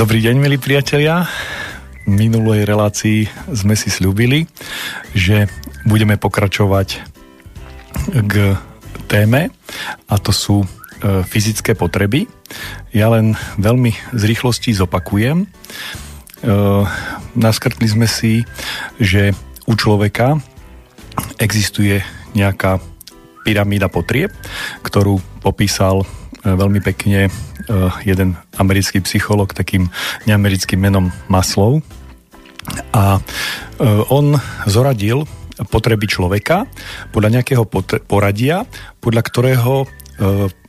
Dobrý deň, milí priatelia. V minulej relácii sme si slúbili, že budeme pokračovať k téme a to sú e, fyzické potreby. Ja len veľmi z rýchlosti zopakujem. E, naskrtli sme si, že u človeka existuje nejaká pyramída potrieb, ktorú popísal veľmi pekne Eh, jeden americký psycholog takým neamerickým menom Maslow a eh, on zoradil potreby človeka podľa nejakého poradia, podľa ktorého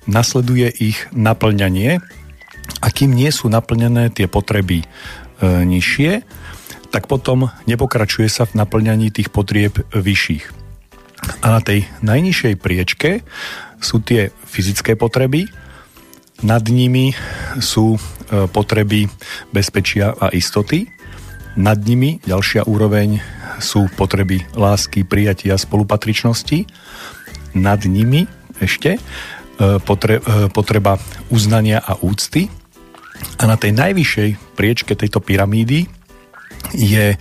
nasleduje ich naplňanie a kým nie sú naplnené tie potreby nižšie, tak potom nepokračuje sa v naplňaní tých potrieb vyšších. A na tej najnižšej priečke sú tie fyzické potreby, nad nimi sú e, potreby bezpečia a istoty. Nad nimi ďalšia úroveň sú potreby lásky, prijatia, spolupatričnosti. Nad nimi ešte e, e, potreba uznania a úcty. A na tej najvyššej priečke tejto pyramídy je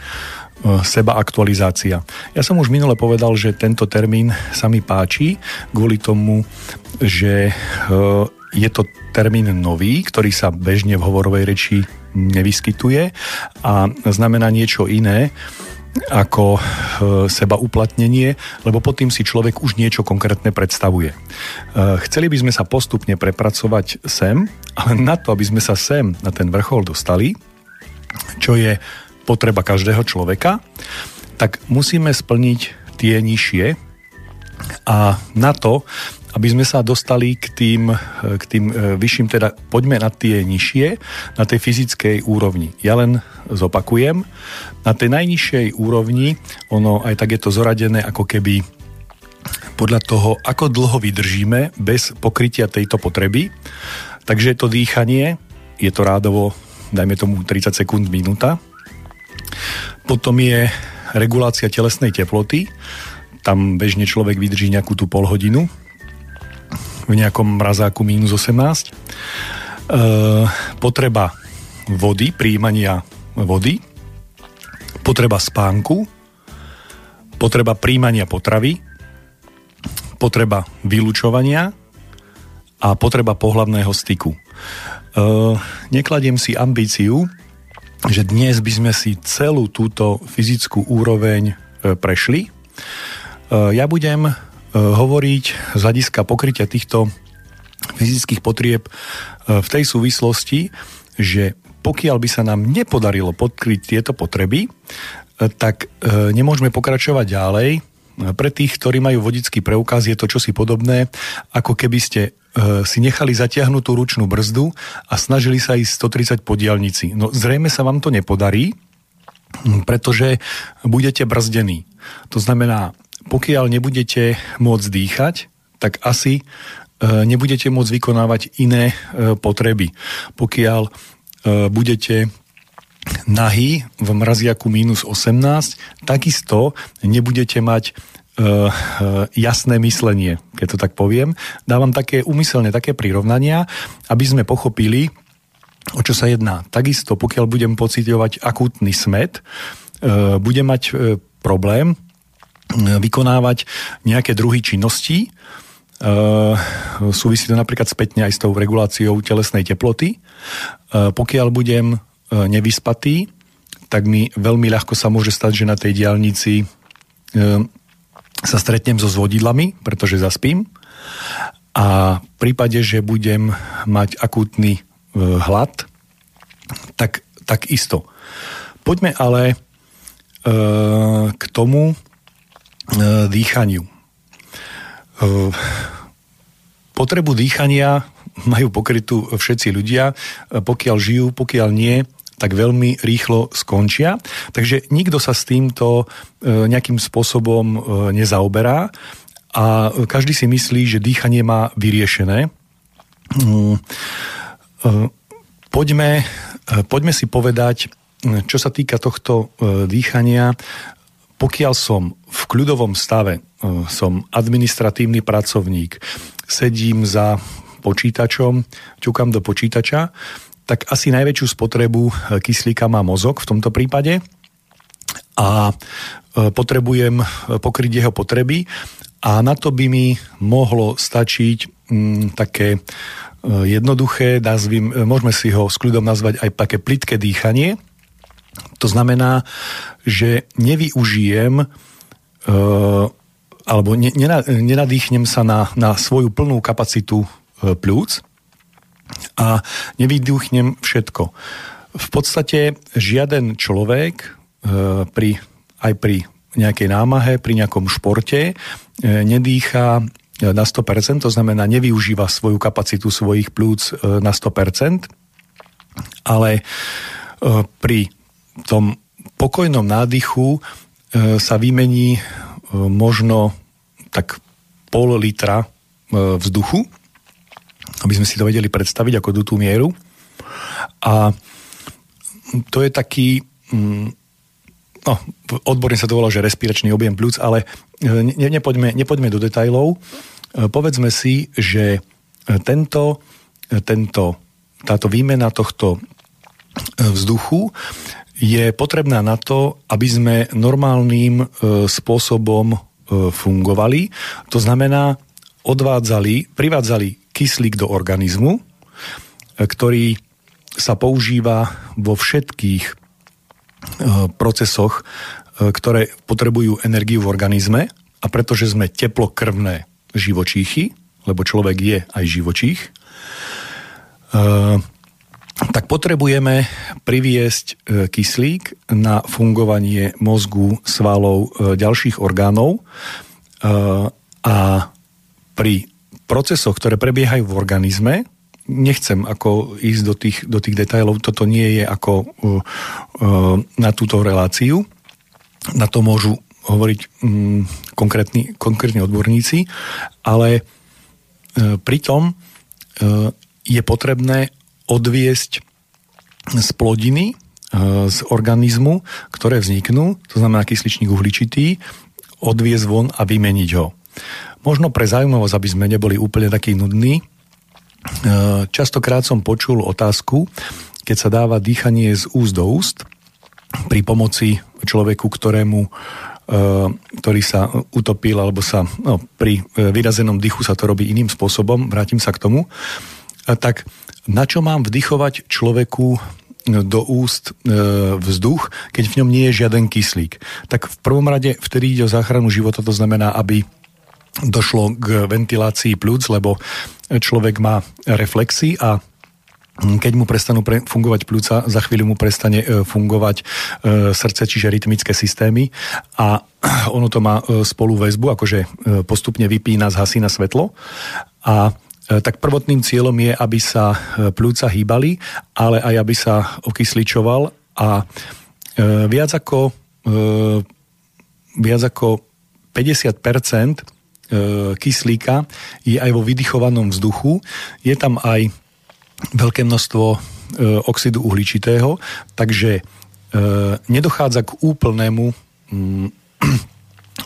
seba aktualizácia. Ja som už minule povedal, že tento termín sa mi páči kvôli tomu, že je to termín nový, ktorý sa bežne v hovorovej reči nevyskytuje a znamená niečo iné ako e, seba uplatnenie, lebo pod tým si človek už niečo konkrétne predstavuje. E, chceli by sme sa postupne prepracovať sem, ale na to, aby sme sa sem na ten vrchol dostali, čo je potreba každého človeka, tak musíme splniť tie nižšie a na to aby sme sa dostali k tým, k tým e, vyšším, teda poďme na tie nižšie, na tej fyzickej úrovni. Ja len zopakujem, na tej najnižšej úrovni, ono aj tak je to zoradené ako keby podľa toho, ako dlho vydržíme bez pokrytia tejto potreby. Takže to dýchanie, je to rádovo, dajme tomu 30 sekúnd, minúta. Potom je regulácia telesnej teploty, tam bežne človek vydrží nejakú tú pol hodinu, v nejakom mrazáku minus 18. E, potreba vody, príjmania vody, potreba spánku, potreba príjmania potravy, potreba vylúčovania a potreba pohlavného styku. E, nekladiem si ambíciu, že dnes by sme si celú túto fyzickú úroveň e, prešli. Ja budem hovoriť z hľadiska pokrytia týchto fyzických potrieb e, v tej súvislosti, že pokiaľ by sa nám nepodarilo podkryť tieto potreby, e, tak nemôžeme pokračovať ďalej. Pre tých, ktorí majú vodický preukaz, je to čosi podobné, ako keby ste si nechali zatiahnutú ručnú brzdu a snažili sa ísť 130 po diálnici. No zrejme sa vám to nepodarí, pretože budete brzdení. To znamená, pokiaľ nebudete môcť dýchať, tak asi e, nebudete môcť vykonávať iné e, potreby. Pokiaľ e, budete nahý v mraziaku minus 18, takisto nebudete mať jasné myslenie, keď to tak poviem. Dávam také umyselne také prirovnania, aby sme pochopili, o čo sa jedná. Takisto, pokiaľ budem pocitovať akútny smet, budem mať problém vykonávať nejaké druhy činností. Uh, súvisí to napríklad spätne aj s tou reguláciou telesnej teploty. Uh, pokiaľ budem uh, nevyspatý, tak mi veľmi ľahko sa môže stať, že na tej diálnici sa stretnem so zvodidlami, pretože zaspím. A v prípade, že budem mať akútny hlad, tak, tak isto. Poďme ale k tomu, E, dýchaniu. E, potrebu dýchania majú pokrytú všetci ľudia, e, pokiaľ žijú, pokiaľ nie, tak veľmi rýchlo skončia. Takže nikto sa s týmto nejakým spôsobom nezaoberá a každý si myslí, že dýchanie má vyriešené. Mm, poďme, poďme si povedať, čo sa týka tohto dýchania, pokiaľ som v kľudovom stave, e, som administratívny pracovník, sedím za počítačom, ťukám do počítača, tak asi najväčšiu spotrebu kyslíka má mozog v tomto prípade a potrebujem pokryť jeho potreby a na to by mi mohlo stačiť m, také jednoduché, nazvím, môžeme si ho s kľudom nazvať aj také plitké dýchanie. To znamená, že nevyužijem alebo nenadýchnem sa na, na svoju plnú kapacitu plúc, a nevydúchnem všetko. V podstate žiaden človek e, pri, aj pri nejakej námahe, pri nejakom športe e, nedýcha na 100%, to znamená nevyužíva svoju kapacitu svojich plúc e, na 100%, ale pri tom pokojnom nádychu sa vymení možno tak pol litra vzduchu aby sme si to vedeli predstaviť ako tú mieru. A to je taký, mm, no, odborne sa to volá, že respiračný objem plúc, ale e, ne, nepoďme, nepoďme do detajlov. E, povedzme si, že tento, tento, táto výmena tohto vzduchu je potrebná na to, aby sme normálnym e, spôsobom fungovali. To znamená, odvádzali, privádzali kyslík do organizmu, e, ktorý sa používa vo všetkých e, procesoch, e, ktoré potrebujú energiu v organizme a pretože sme teplokrvné živočíchy, lebo človek je aj živočích, tak potrebujeme priviesť kyslík na fungovanie mozgu, svalov, ďalších orgánov a pri procesoch, ktoré prebiehajú v organizme, nechcem ako ísť do tých, do tých detailov, toto nie je ako na túto reláciu. Na to môžu hovoriť um, konkrétni, konkrétni odborníci, ale pritom je potrebné odviesť z plodiny, uh, z organizmu, ktoré vzniknú, to znamená kysličník uhličitý, odviesť von a vymeniť ho. Možno pre zaujímavosť, aby sme neboli úplne takí nudní, e, častokrát som počul otázku, keď sa dáva dýchanie z úst do úst pri pomoci človeku, ktorému e, ktorý sa utopil alebo sa no, pri e, vyrazenom dychu sa to robí iným spôsobom, vrátim sa k tomu, tak na čo mám vdychovať človeku do úst vzduch, keď v ňom nie je žiaden kyslík. Tak v prvom rade vtedy ide o záchranu života, to znamená, aby došlo k ventilácii plúc, lebo človek má reflexy a keď mu prestanú pre, fungovať plúca, za chvíľu mu prestane e, fungovať e, srdce, čiže rytmické systémy a ono to má e, spolu väzbu, akože e, postupne vypína, zhasí na svetlo a e, tak prvotným cieľom je, aby sa e, plúca hýbali, ale aj aby sa okysličoval a e, viac ako e, viac ako 50% E, kyslíka je aj vo vydychovanom vzduchu. Je tam aj veľké množstvo e, oxidu uhličitého, takže e, nedochádza k úplnému mm,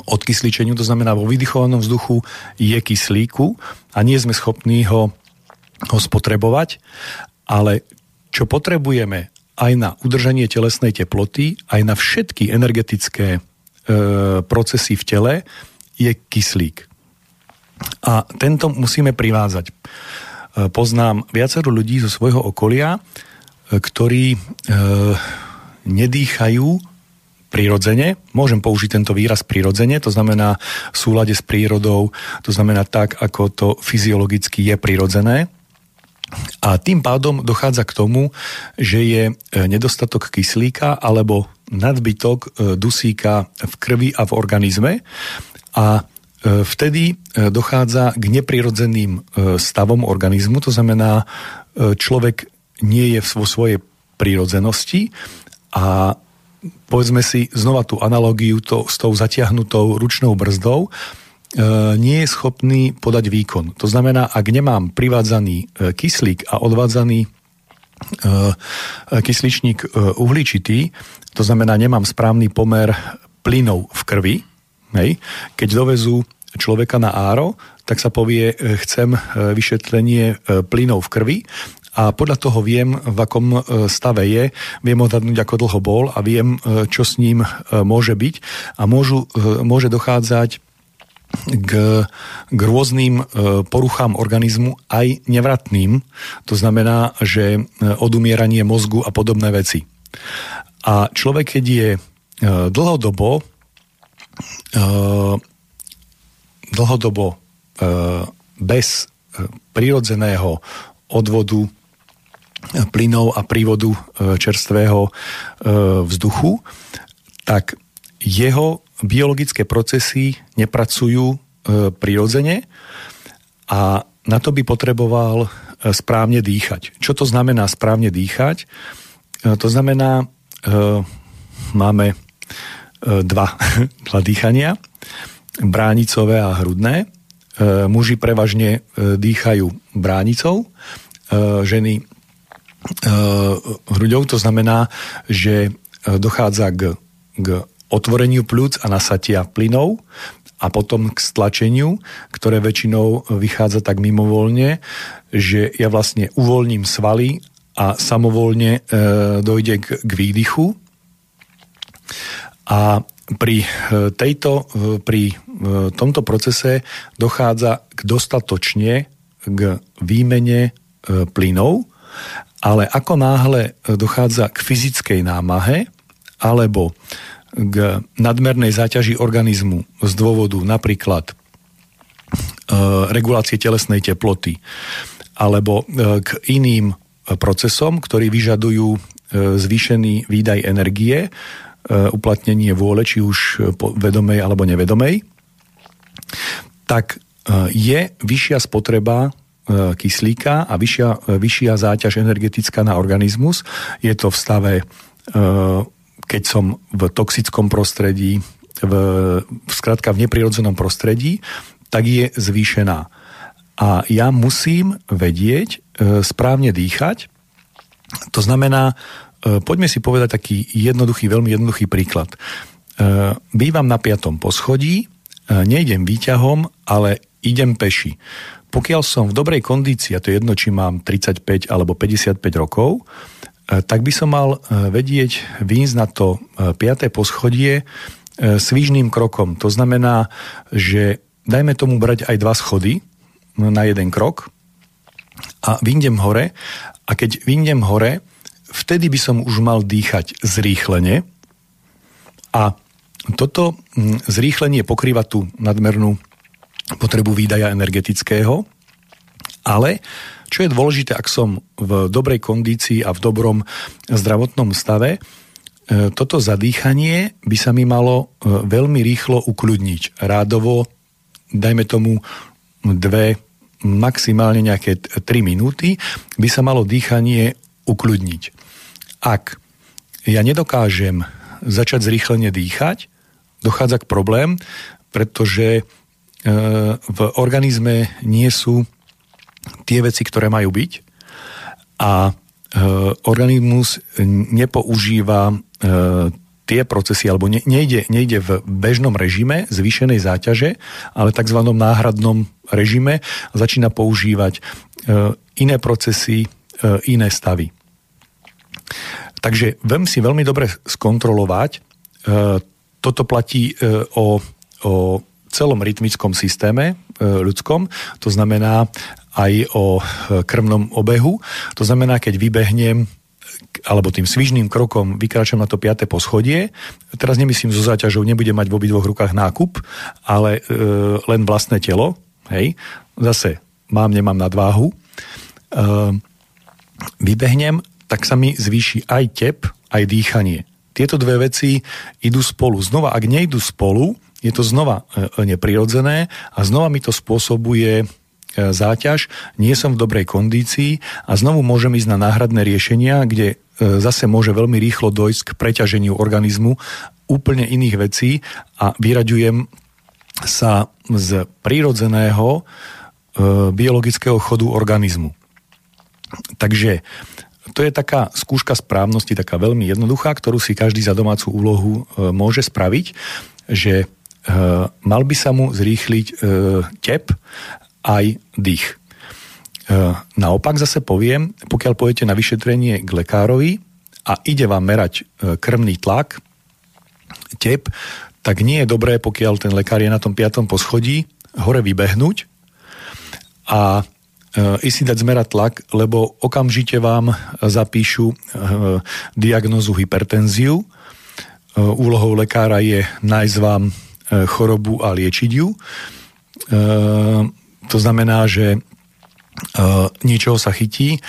odkysličeniu, to znamená vo vydychovanom vzduchu je kyslíku a nie sme schopní ho, ho spotrebovať, ale čo potrebujeme aj na udržanie telesnej teploty, aj na všetky energetické e, procesy v tele, je kyslík. A tento musíme privázať. E, poznám viacero ľudí zo svojho okolia, e, ktorí e, nedýchajú prirodzene, môžem použiť tento výraz prirodzene, to znamená v súlade s prírodou, to znamená tak, ako to fyziologicky je prirodzené. A tým pádom dochádza k tomu, že je nedostatok kyslíka alebo nadbytok dusíka v krvi a v organizme a E, vtedy e, dochádza k neprirodzeným e, stavom organizmu, to znamená, človek nie je vo svojej prírodzenosti a povedzme si znova tú analogiu to, s tou zatiahnutou ručnou brzdou, nie je schopný podať výkon. To znamená, ak nemám privádzaný kyslík a odvádzaný kysličník uhličitý, to znamená, nemám správny pomer plynov v krvi, hej, keď dovezú človeka na áro, tak sa povie, e, chcem e, vyšetlenie e, plynov v krvi a podľa toho viem, v akom stave je, viem odhadnúť, ako dlho bol a viem, čo s ním môže byť a môžu, môže dochádzať k, k rôznym poruchám organizmu, aj nevratným. To znamená, že odumieranie mozgu a podobné veci. A človek, keď je dlhodobo dlhodobo bez prírodzeného odvodu plynov a prívodu čerstvého vzduchu, tak jeho biologické procesy nepracujú prirodzene a na to by potreboval správne dýchať. Čo to znamená správne dýchať? To znamená, máme dva, dva dýchania, bránicové a hrudné. E, muži prevažne e, dýchajú bránicou, e, ženy hruďou, to znamená, že dochádza k, k otvoreniu plúc a nasatia plynov a potom k stlačeniu, ktoré väčšinou vychádza tak mimovoľne, že ja vlastne uvoľním svaly a samovolne e, dojde k, k výdychu. A pri, tejto, pri tomto procese dochádza k dostatočne k výmene plynov, ale ako náhle dochádza k fyzickej námahe alebo k nadmernej záťaži organizmu z dôvodu napríklad regulácie telesnej teploty alebo k iným procesom, ktorí vyžadujú zvýšený výdaj energie, E, uplatnenie vôle, či už vedomej alebo nevedomej, tak e, je vyššia spotreba e, kyslíka a vyššia, vyššia záťaž energetická na organizmus. Je to v stave, keď som v toxickom prostredí, v, skratka v neprirodzenom prostredí, tak je zvýšená. A ja musím vedieť správne dýchať, to znamená, E, poďme si povedať taký jednoduchý, veľmi jednoduchý príklad. E, bývam na piatom poschodí, e, nejdem výťahom, ale idem peši. Pokiaľ som v dobrej kondícii, a to je jedno, či mám 35 alebo 55 rokov, tak by som mal vedieť výjsť na to 5. poschodie svižným krokom. To znamená, že dajme tomu brať aj dva schody na jeden krok a vyjdem hore a keď vyjdem hore, vtedy by som už mal dýchať zrýchlene a toto mm, zrýchlenie pokrýva tú nadmernú potrebu výdaja energetického, ale čo je dôležité, ak som v dobrej kondícii a v dobrom zdravotnom stave, e, toto zadýchanie by sa mi malo e, veľmi rýchlo ukľudniť. Rádovo, dajme tomu dve, maximálne nejaké 3 minúty, by sa malo dýchanie ukľudniť. Ak ja nedokážem začať zrýchlene dýchať, dochádza k problém, pretože v organizme nie sú tie veci, ktoré majú byť a e, organizmus nepoužíva e, tie procesy, alebo nejde, nejde v bežnom režime zvýšenej záťaže, ale tzv. náhradnom režime začína používať iné procesy, iné stavy. Takže viem si veľmi dobre skontrolovať. E, toto platí e, o, o celom rytmickom systéme e, ľudskom, to znamená aj o krvnom obehu. To znamená, keď vybehnem alebo tým svižným krokom vykračam na to piaté poschodie. Teraz nemyslím so záťažou, nebudem mať v obidvoch rukách nákup, ale e, len vlastné telo. Hej. Zase mám, nemám nadváhu. E, vybehnem tak sa mi zvýši aj tep, aj dýchanie. Tieto dve veci idú spolu. Znova, ak nejdu spolu, je to znova e, neprirodzené a znova mi to spôsobuje e, záťaž, nie som v dobrej kondícii a znovu môžem ísť na náhradné riešenia, kde e, zase môže veľmi rýchlo dojsť k preťaženiu organizmu úplne iných vecí a vyraďujem sa z prírodzeného biologického chodu organizmu. Takže to je taká skúška správnosti, taká veľmi jednoduchá, ktorú si každý za domácu úlohu e, môže spraviť, že e, mal by sa mu zrýchliť e, tep aj dých. naopak zase poviem, pokiaľ pôjdete na vyšetrenie k lekárovi a ide vám merať krvný tlak, tep, tak nie je dobré, pokiaľ ten lekár je na tom piatom poschodí, hore vybehnúť a ísť si dať zmerať tlak, lebo okamžite vám zapíšu diagnozu hypertenziu. Úlohou lekára je nájsť vám chorobu a liečiť ju. To znamená, že Eh, niečoho sa chytí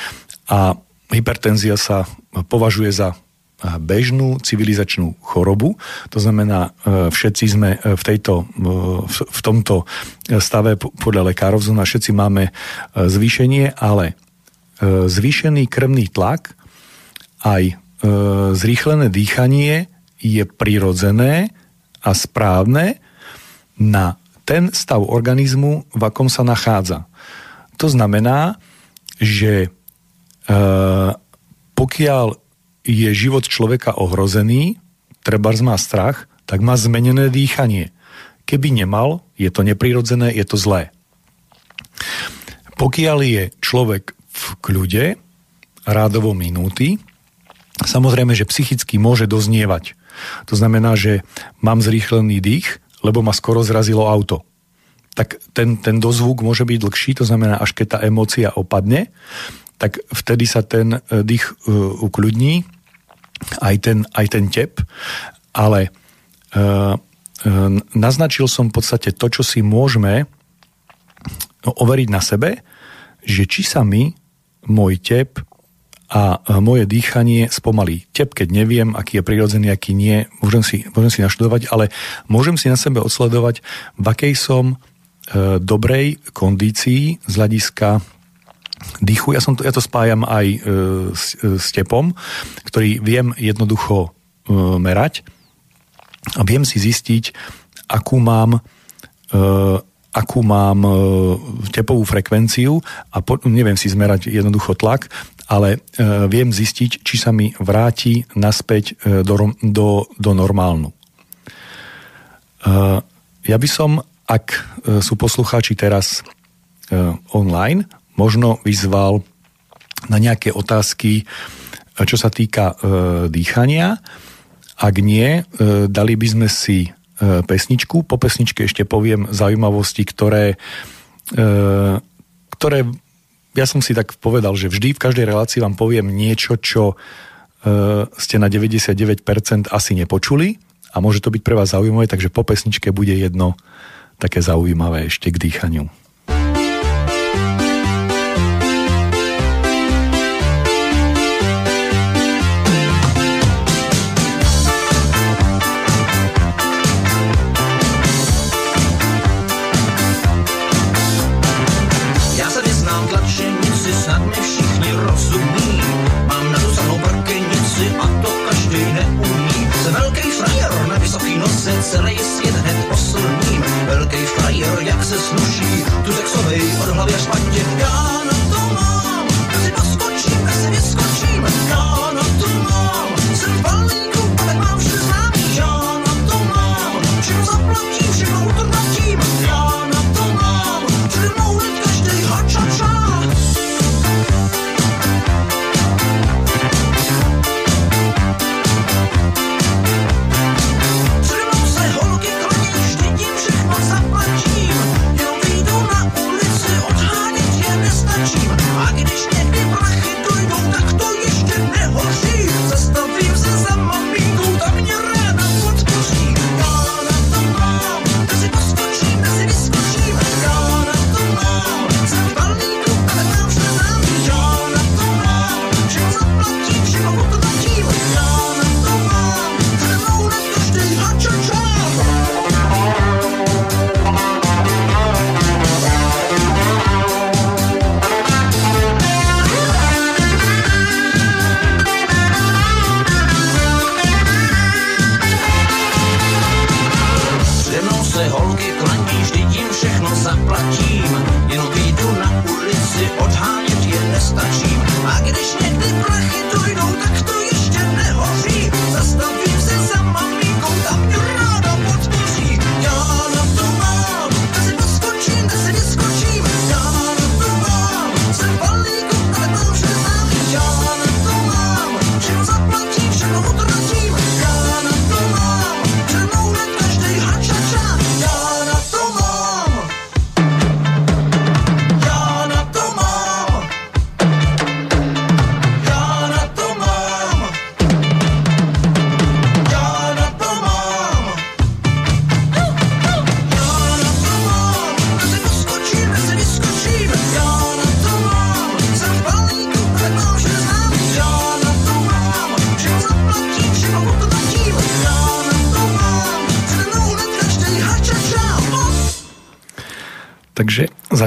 a hypertenzia sa považuje za bežnú civilizačnú chorobu. To znamená, všetci sme v, tejto, v tomto stave podľa lekárov, znamená, všetci máme zvýšenie, ale zvýšený krvný tlak aj zrýchlené dýchanie je prirodzené a správne na ten stav organizmu, v akom sa nachádza. To znamená, že e, pokiaľ je život človeka ohrozený, treba má strach, tak má zmenené dýchanie. Keby nemal, je to neprirodzené, je to zlé. Pokiaľ je človek v kľude, rádovo minúty, samozrejme, že psychicky môže doznievať. To znamená, že mám zrýchlený dých, lebo ma skoro zrazilo auto. Tak ten, ten dozvuk môže byť dlhší, to znamená, až keď tá emócia opadne, tak vtedy sa ten e, dých uh, ukľudní, aj ten, aj ten tep, ale uh, uh, naznačil som v podstate to, čo si môžeme no, overiť na sebe, že či sa mi môj tep a moje dýchanie spomalí. Tep, keď neviem, aký je prirodzený, aký nie, môžem si, môžem si naštudovať, ale môžem si na sebe odsledovať, v akej som E, dobrej kondícii z hľadiska dýchu. Ja, som to, ja to spájam aj e, s, e, s tepom, ktorý viem jednoducho e, merať a viem si zistiť, akú mám e, akú mám e, tepovú frekvenciu a po, neviem si zmerať jednoducho tlak, ale e, viem zistiť, či sa mi vráti naspäť e, do, do, do normálnu. E, ja by som ak sú poslucháči teraz online, možno vyzval na nejaké otázky, čo sa týka dýchania. Ak nie, dali by sme si pesničku. Po pesničke ešte poviem zaujímavosti, ktoré, ktoré ja som si tak povedal, že vždy v každej relácii vám poviem niečo, čo ste na 99% asi nepočuli a môže to byť pre vás zaujímavé, takže po pesničke bude jedno také zaujímavé ešte k dýchaniu.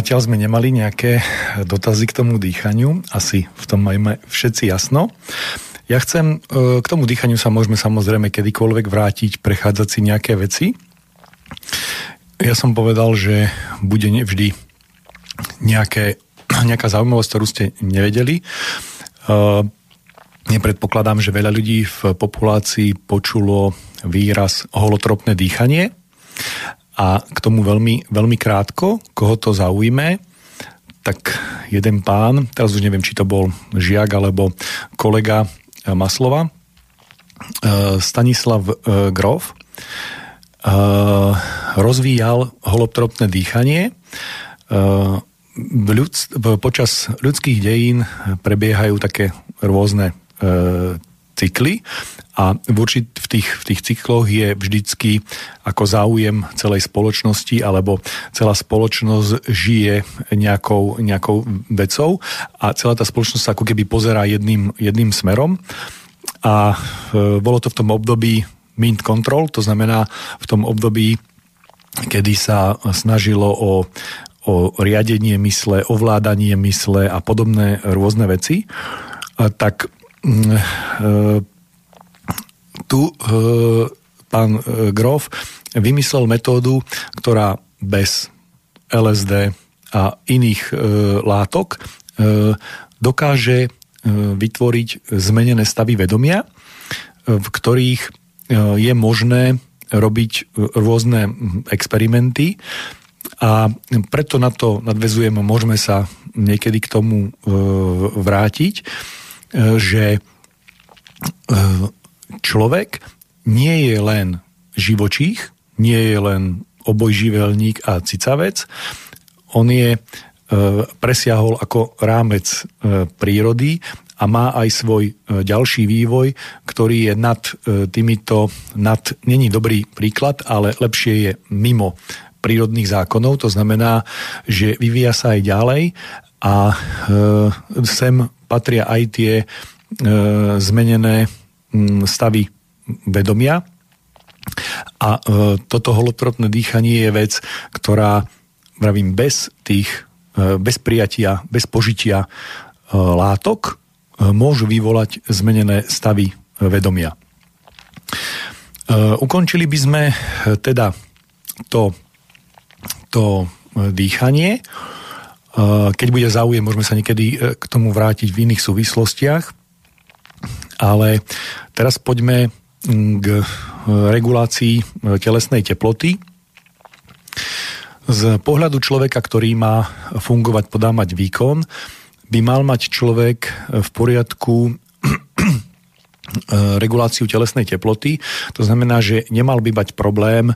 Zatiaľ sme nemali nejaké dotazy k tomu dýchaniu, asi v tom majme všetci jasno. Ja chcem, e, k tomu dýchaniu sa môžeme samozrejme kedykoľvek vrátiť, prechádzať si nejaké veci. Ja som povedal, že bude vždy nejaké, nejaká zaujímavosť, ktorú ste nevedeli. E, nepredpokladám, že veľa ľudí v populácii počulo výraz holotropné dýchanie, a k tomu veľmi, veľmi krátko, koho to zaujíme, tak jeden pán, teraz už neviem, či to bol žiak alebo kolega Maslova, e, Stanislav e, Grof, rozvíjal holoptropné dýchanie. Počas ľudských dejín prebiehajú také rôzne cykly a v, určit, v, tých, v tých cykloch je vždycky ako záujem celej spoločnosti alebo celá spoločnosť žije nejakou, nejakou vecou a celá tá spoločnosť sa ako keby pozerá jedným, jedným smerom a e, bolo to v tom období mint control, to znamená v tom období, kedy sa snažilo o, o riadenie mysle, ovládanie mysle a podobné rôzne veci, tak tu e, pán e, Grof vymyslel metódu, ktorá bez LSD a iných látok dokáže vytvoriť zmenené stavy vedomia, v ktorých je možné robiť rôzne experimenty. A preto na to nadvezujem, môžeme sa niekedy k tomu vrátiť. E, že e, človek nie je len živočích, nie je len obojživelník a cicavec, on je e, presiahol ako rámec prírody a má aj svoj ďalší vývoj, ktorý je nad týmito, nad, není dobrý príklad, ale lepšie je mimo prírodných zákonov, to znamená, že vyvíja sa aj ďalej a sem patria aj tie e, zmenené m, stavy vedomia. A e, toto holotropné dýchanie je vec, ktorá, vravím, bez tých, e, bez prijatia, bez požitia e, látok e, môžu vyvolať zmenené stavy e, vedomia. E, ukončili by sme e, teda to, to dýchanie. Keď bude záujem, môžeme sa niekedy e, k tomu vrátiť v iných súvislostiach. Ale teraz poďme k e, regulácii e, telesnej teploty. Z pohľadu človeka, ktorý má fungovať, podávať výkon, by mal mať človek v poriadku reguláciu telesnej teploty. To znamená, že nemal by mať problém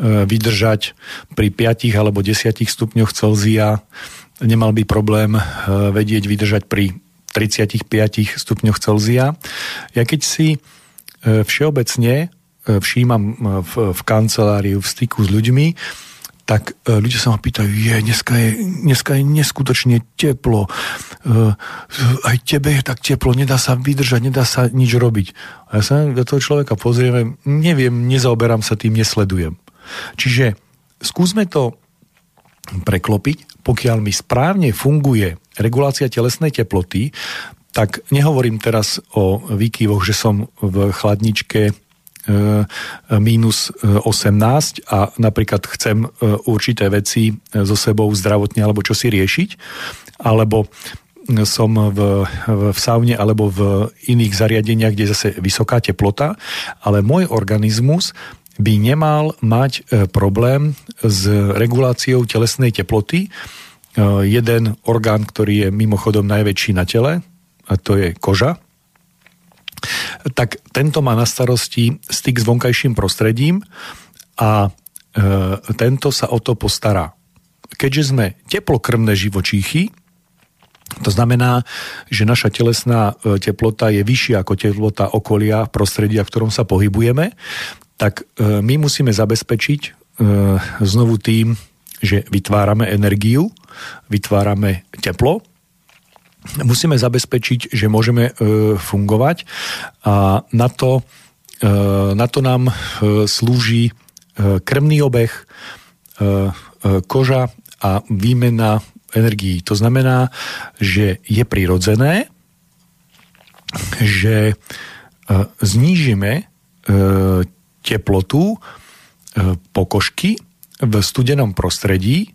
vydržať pri 5 alebo 10 stupňoch Celzia nemal by problém eh, vedieť vydržať pri 35 stupňoch Celzia. Ja keď si eh, všeobecne eh, všímam v, v kanceláriu, v styku s ľuďmi, tak ľudia sa ma pýtajú, je, dneska je, dneska je neskutočne teplo, aj tebe je tak teplo, nedá sa vydržať, nedá sa nič robiť. A ja sa do toho človeka pozrieme, neviem, nezaoberám sa tým, nesledujem. Čiže skúsme to preklopiť. Pokiaľ mi správne funguje regulácia telesnej teploty, tak nehovorím teraz o výkyvoch, že som v chladničke e, minus 18 a napríklad chcem e, určité veci so sebou zdravotne alebo čo si riešiť, alebo som v, v saune alebo v iných zariadeniach, kde je zase vysoká teplota, ale môj organizmus by nemal mať e, problém s reguláciou telesnej teploty. E, jeden orgán, ktorý je mimochodom najväčší na tele, a to je koža, tak tento má na starosti styk s vonkajším prostredím a e, tento sa o to postará. Keďže sme teplokrmné živočíchy, to znamená, že naša telesná teplota je vyššia ako teplota okolia, prostredia, v ktorom sa pohybujeme, tak e, my musíme zabezpečiť e, znovu tým, že vytvárame energiu, vytvárame teplo, musíme zabezpečiť, že môžeme e, fungovať a na to, na to nám slúži krmný obeh, koža a výmena energií. To znamená, že je prirodzené, že znížime teplotu pokožky v studenom prostredí,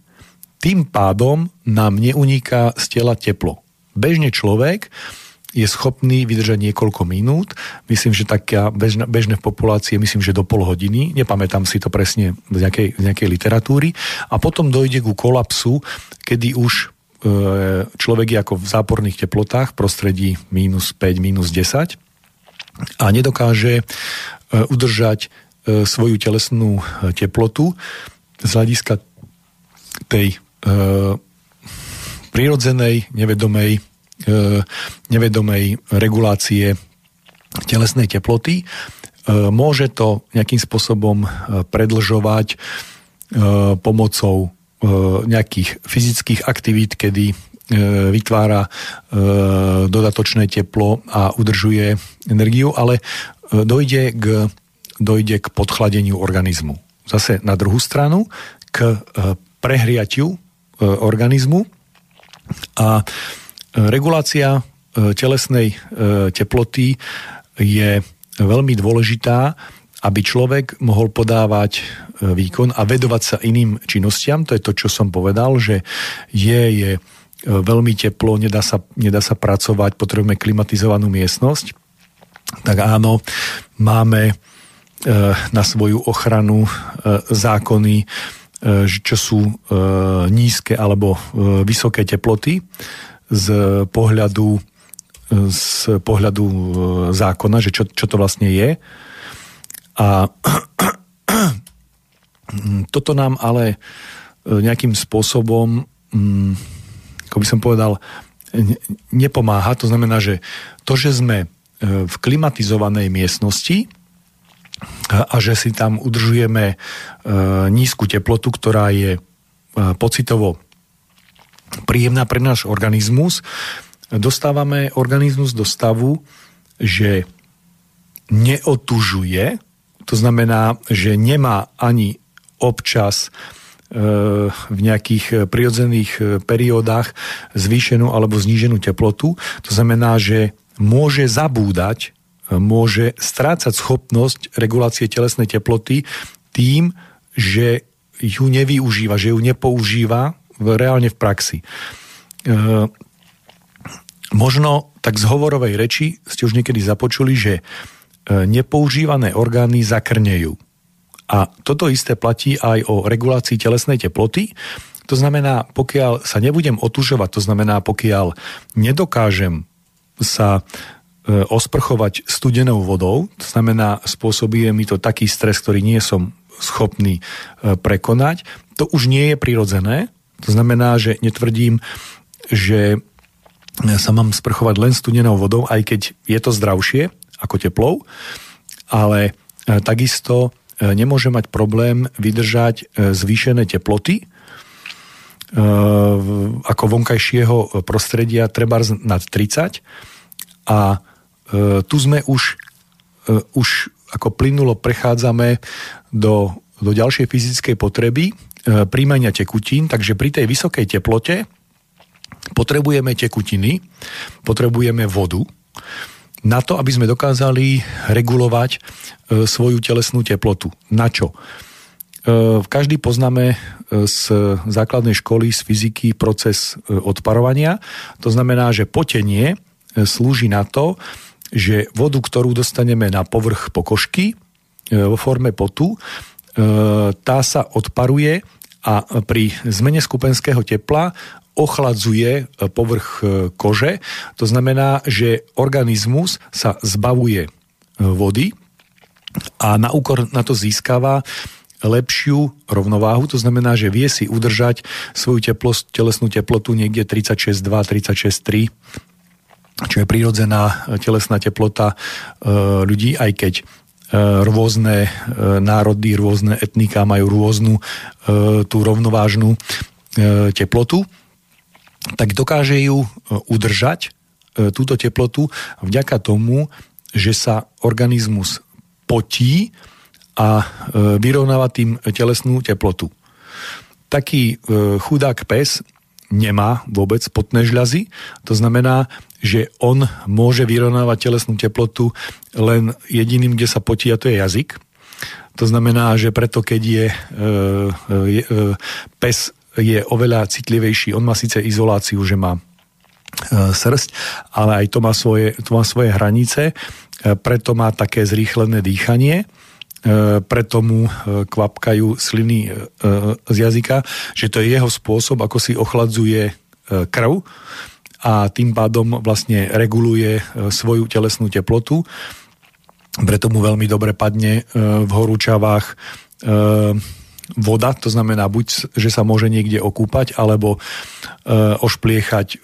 tým pádom nám neuniká z tela teplo. Bežne človek je schopný vydržať niekoľko minút. Myslím, že taká bežná, bežné v populácii, myslím, že do pol hodiny. Nepamätám si to presne z nejakej, z nejakej literatúry. A potom dojde ku kolapsu, kedy už e, človek je ako v záporných teplotách v prostredí minus 5, minus 10 a nedokáže e, udržať e, svoju telesnú teplotu z hľadiska tej prirodzenej, nevedomej E, nevedomej regulácie telesnej teploty. E, môže to nejakým spôsobom e, predlžovať pomocou nejakých fyzických aktivít, kedy vytvára dodatočné teplo a udržuje energiu, ale dojde k, dojde k podchladeniu organizmu. Zase na druhú stranu k prehriatiu organizmu a Regulácia e, telesnej e, teploty je veľmi dôležitá, aby človek mohol podávať e, výkon a vedovať sa iným činnostiam. To je to, čo som povedal, že je, je veľmi teplo, nedá sa, nedá sa pracovať, potrebujeme klimatizovanú miestnosť. Tak áno, máme na svoju ochranu zákony, čo sú nízke alebo vysoké teploty z pohľadu, z pohľadu e, zákona, že čo, čo to vlastne je. A toto nám ale e, nejakým spôsobom, mm, ako by som povedal, nepomáha. To znamená, že to, že sme e, v klimatizovanej miestnosti a že si tam udržujeme nízku teplotu, ktorá je pocitovo príjemná pre náš organizmus, dostávame organizmus do stavu, že neotužuje, to znamená, že nemá ani občas e, v nejakých prirodzených e, periódach zvýšenú alebo zníženú teplotu. To znamená, že môže zabúdať, e, môže strácať schopnosť regulácie telesnej teploty tým, že ju nevyužíva, že ju nepoužíva reálne v praxi. E, možno tak z hovorovej reči ste už niekedy započuli, že e, nepoužívané orgány zakrnejú. A toto isté platí aj o regulácii telesnej teploty. To znamená, pokiaľ sa nebudem otužovať, to znamená, pokiaľ nedokážem sa e, osprchovať studenou vodou, to znamená, spôsobuje mi to taký stres, ktorý nie som schopný prekonať, to už nie je prirodzené to znamená, že netvrdím, že sa mám sprchovať len studenou vodou, aj keď je to zdravšie ako teplou, ale e, takisto e, nemôže mať problém vydržať e, zvýšené teploty ako vonkajšieho prostredia treba nad 30 a tu sme už, už ako plynulo prechádzame do, do ďalšej fyzickej potreby, príjmania tekutín, takže pri tej vysokej teplote potrebujeme tekutiny, potrebujeme vodu na to, aby sme dokázali regulovať e, svoju telesnú teplotu. Na čo? E, každý poznáme z základnej školy, z fyziky proces odparovania. To znamená, že potenie slúži na to, že vodu, ktorú dostaneme na povrch pokožky vo forme potu, E, tá sa odparuje a pri zmene skupenského tepla ochladzuje e, povrch e, kože. To znamená, že organizmus sa zbavuje vody a na úkor na to získava lepšiu rovnováhu, to znamená, že vie si udržať svoju teplo, telesnú teplotu niekde 36,2, 36,3 čo je prírodzená telesná teplota ľudí, aj keď E, rôzne e, národy, rôzne etnika majú rôznu e, tú rovnovážnu teplotu, tak dokáže ju udržať, túto teplotu, vďaka tomu, že sa organizmus potí a vyrovnáva tým telesnú teplotu. taký chudák pes nemá vôbec potné žľazy. To znamená, že on môže vyrovnávať telesnú teplotu len jediným, kde sa potí, a to je jazyk. To znamená, že preto, keď je, e, je e, pes je oveľa citlivejší, on má síce izoláciu, že má E, srst, ale aj to má svoje, to má svoje hranice, e, preto má také zrýchlené dýchanie, e, preto mu kvapkajú sliny z jazyka, že to je jeho spôsob, ako si ochladzuje krv a tým pádom vlastne reguluje svoju telesnú teplotu. Preto mu veľmi dobre padne v horúčavách voda, to znamená buď, že sa môže niekde okúpať, alebo e, ošpliechať e,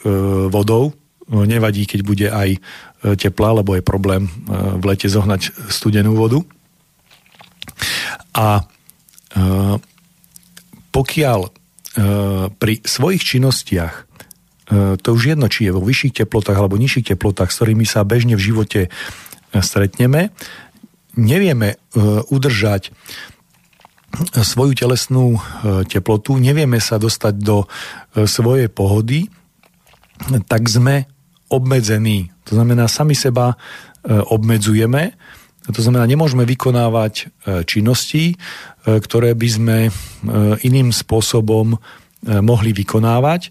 vodou. Nevadí, keď bude aj e, teplá, lebo je problém e, v lete zohnať studenú vodu. A e, pokiaľ e, pri svojich činnostiach e, to už jedno, či je vo vyšších teplotách alebo nižších teplotách, s ktorými sa bežne v živote e, stretneme, nevieme udržať svoju telesnú e, teplotu, nevieme sa dostať do e, svojej pohody, tak sme obmedzení. To znamená, sami seba e, obmedzujeme, to znamená, nemôžeme vykonávať činnosti, ktoré by sme iným spôsobom mohli vykonávať,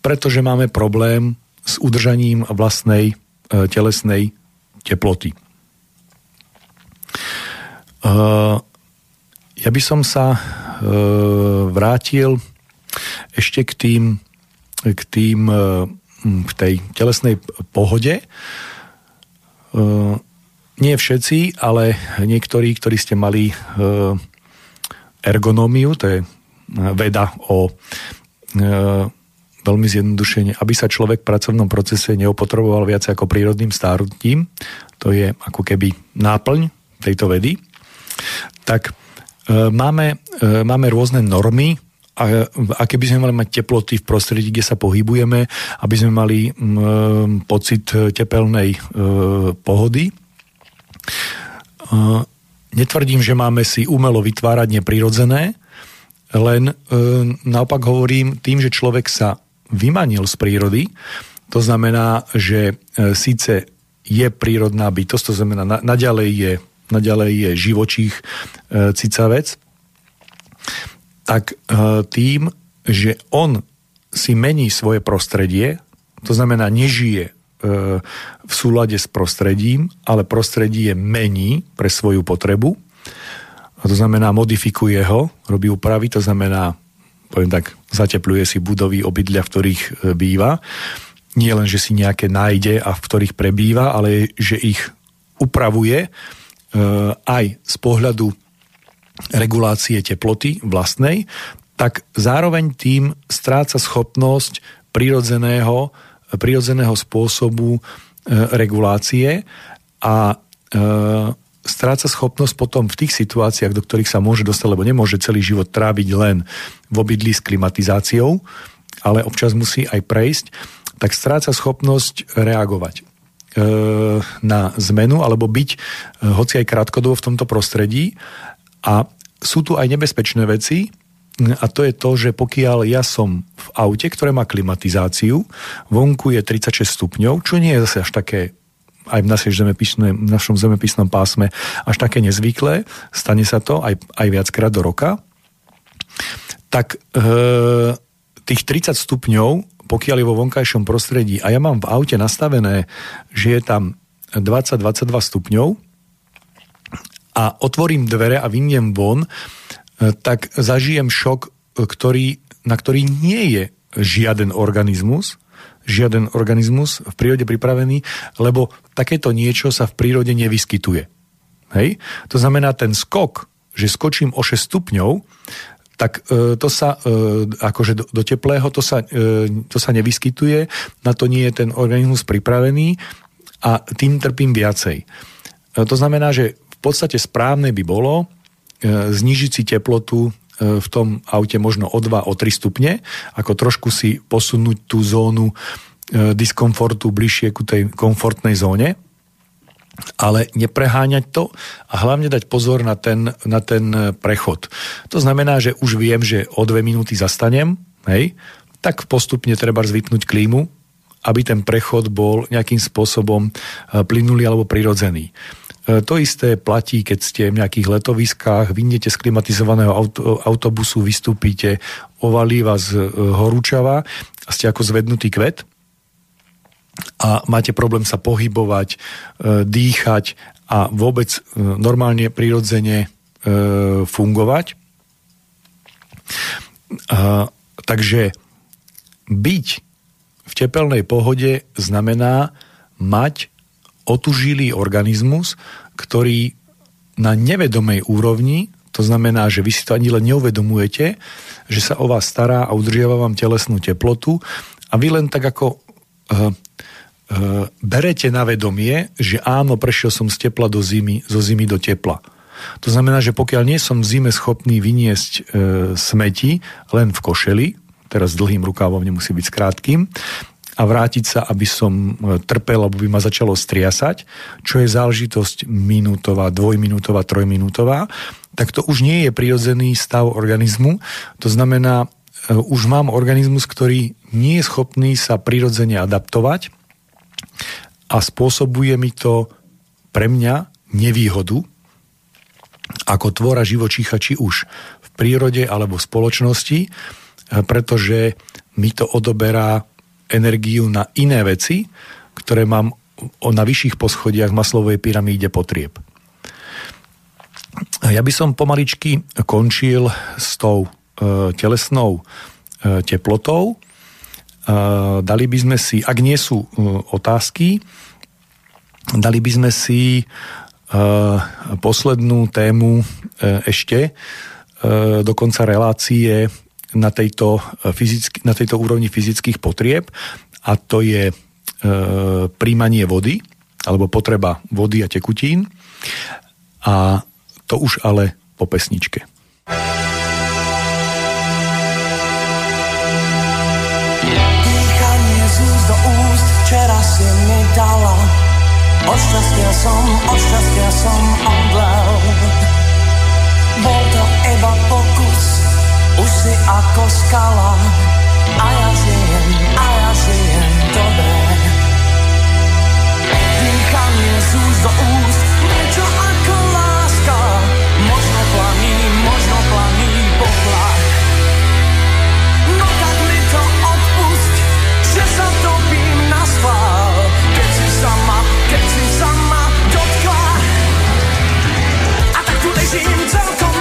pretože máme problém s udržaním vlastnej telesnej teploty. Ja by som sa e, vrátil ešte k tým, k tým e, k tej telesnej pohode. E, nie všetci, ale niektorí, ktorí ste mali e, ergonómiu, to je veda o e, veľmi zjednodušene, aby sa človek v pracovnom procese neopotreboval viac ako prírodným stárnutím, to je ako keby náplň tejto vedy, tak E, máme, e, máme rôzne normy, a aké by sme mali mať teploty v prostredí, kde sa pohybujeme, aby sme mali m, pocit tepelnej e, pohody. E, netvrdím, že máme si umelo vytvárať neprirodzené, len e, naopak hovorím tým, že človek sa vymanil z prírody, to znamená, že e, síce je prírodná bytosť, to znamená na, naďalej je naďalej je živočích cicavec, tak tým, že on si mení svoje prostredie, to znamená nežije v súlade s prostredím, ale prostredie mení pre svoju potrebu, a to znamená modifikuje ho, robí úpravy, to znamená, poviem tak, zatepluje si budovy, obydlia, v ktorých býva. Nie len, že si nejaké nájde a v ktorých prebýva, ale že ich upravuje E, aj z pohľadu regulácie teploty vlastnej, tak zároveň tým stráca schopnosť prirodzeného, prirodzeného spôsobu e, regulácie a e, stráca schopnosť potom v tých situáciách, do ktorých sa môže dostať, lebo nemôže celý život tráviť len v obydlí s klimatizáciou, ale občas musí aj prejsť, tak stráca schopnosť reagovať. E, na zmenu alebo byť hoci aj krátkodobo v tomto prostredí. A sú tu aj nebezpečné veci, a to je to, že pokiaľ ja som v aute, ktoré má klimatizáciu, vonku je 36 stupňov, čo nie je zase až také aj v našej v našom zemepisnom pásme až také nezvyklé, stane sa to aj, aj viackrát do roka, tak e, tých 30 stupňov pokiaľ je vo vonkajšom prostredí a ja mám v aute nastavené, že je tam 20-22 stupňov a otvorím dvere a vyniem von, tak zažijem šok, ktorý, na ktorý nie je žiaden organizmus, žiaden organizmus v prírode pripravený, lebo takéto niečo sa v prírode nevyskytuje. Hej? To znamená, ten skok, že skočím o 6 stupňov, tak e, to sa e, akože do, do teplého to sa, e, to sa nevyskytuje, na to nie je ten organizmus pripravený a tým trpím viacej. To znamená, že v podstate správne by bolo znižiť si teplotu v tom aute možno o 2, o 3 stupne, ako trošku si posunúť tú zónu diskomfortu bližšie ku tej komfortnej zóne. ale nepreháňať to a hlavne dať pozor na ten, na ten prechod. To znamená, že už viem, že o dve minúty zastanem, hej, tak postupne treba zvipnúť klímu, aby ten prechod bol nejakým spôsobom e, plynulý alebo prirodzený. E, to isté platí, keď ste v nejakých letoviskách, vyjdete z klimatizovaného auto, autobusu, vystúpite, ovalí vás e, horúčava a ste ako zvednutý kvet a máte problém sa pohybovať, e, dýchať a vôbec normálne, prirodzene fungovať. Takže byť v tepelnej pohode znamená mať otužilý organizmus, ktorý na nevedomej úrovni, to znamená, že vy si to ani len neuvedomujete, že sa o vás stará a udržiava vám telesnú teplotu a vy len tak ako Eh, berete na vedomie, že áno, prešiel som z tepla do zimy, zo zimy do tepla. To znamená, že pokiaľ nie som v zime schopný vyniesť e, smeti len v košeli, teraz dlhým rukávom nemusí byť krátkým, a vrátiť sa, aby som eh, trpel, alebo by ma začalo striasať, čo je záležitosť minútová, dvojminútová, trojminútová, tak to už nie je prirodzený stav organizmu. To znamená, už mám organizmus, ktorý nie je schopný sa prirodzene adaptovať a spôsobuje mi to pre mňa nevýhodu ako tvora živočícha, či už v prírode alebo v spoločnosti, pretože mi to odoberá energiu na iné veci, ktoré mám na vyšších poschodiach maslovej pyramíde potrieb. Ja by som pomaličky končil s tou e, telesnou e, teplotou, dali by sme si, ak nie sú e, otázky, dali by sme si e, poslednú tému e, ešte do konca relácie na tejto, fyzicky, na tejto úrovni fyzických potrieb a to je príjmanie vody alebo potreba vody a tekutín a to už ale po pesničke. včera si mi dala. Od šťastia som, od šťastia som omdlel. Bol to iba už si ako skala. A ja žijem, a ja žijem dobre. Dýchanie z úst do úst, niečo ako láska. Možno planí, možno planí poplach. No tak mi to odpust, že sa to chvál, keď si sama, keď si sama dotkla. A tak tu ležím celkom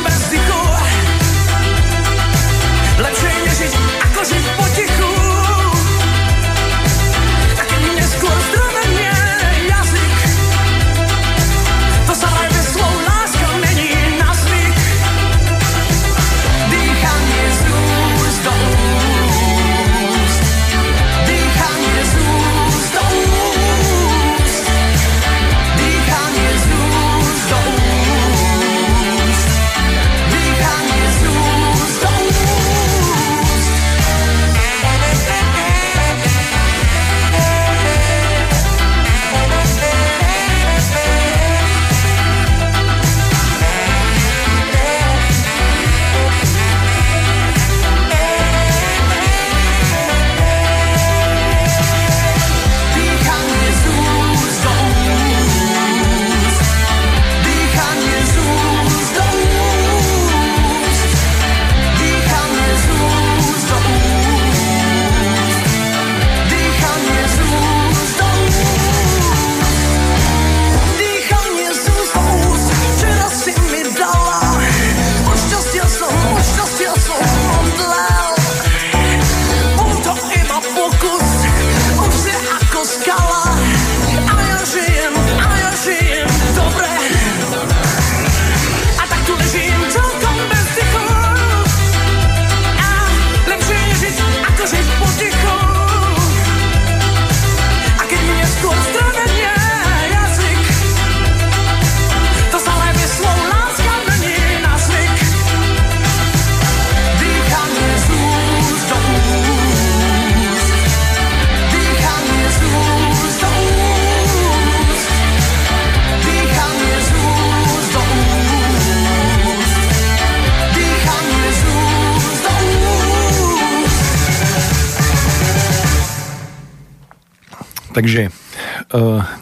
Takže e,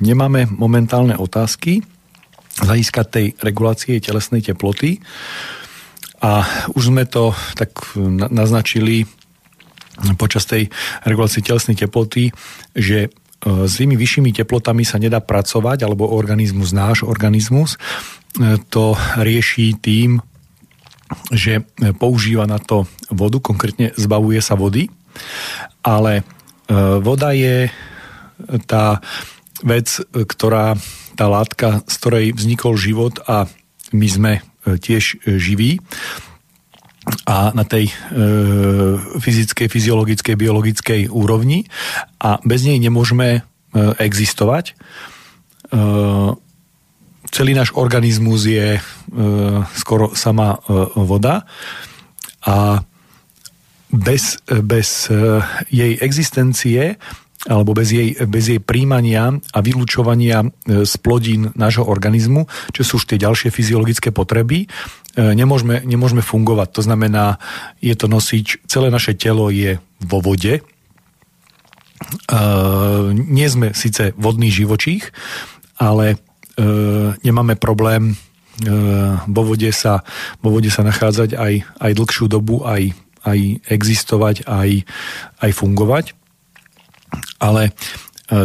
nemáme momentálne otázky z hľadiska tej regulácie telesnej teploty. A už sme to tak na- naznačili počas tej regulácie telesnej teploty, že e, s tými vyššími teplotami sa nedá pracovať, alebo organizmus, náš organizmus, e, to rieši tým, že používa na to vodu, konkrétne zbavuje sa vody, ale e, voda je tá vec, ktorá, tá látka, z ktorej vznikol život a my sme e, tiež e, živí. A na tej e, fyzickej, fyziologickej, biologickej úrovni. A bez nej nemôžeme e, existovať. E, celý náš organizmus je e, skoro sama e, voda. A bez, bez e, jej existencie alebo bez jej, bez jej príjmania a vylúčovania e, z plodín nášho organizmu, čo sú už tie ďalšie fyziologické potreby, e, nemôžeme, nemôžeme fungovať. To znamená, je to nosič, celé naše telo je vo vode. Nie sme síce vodný živočích, ale nemáme problém vo vode sa, vo vode sa nachádzať aj, aj dlhšiu dobu, aj, aj existovať, aj, aj fungovať. Ale e,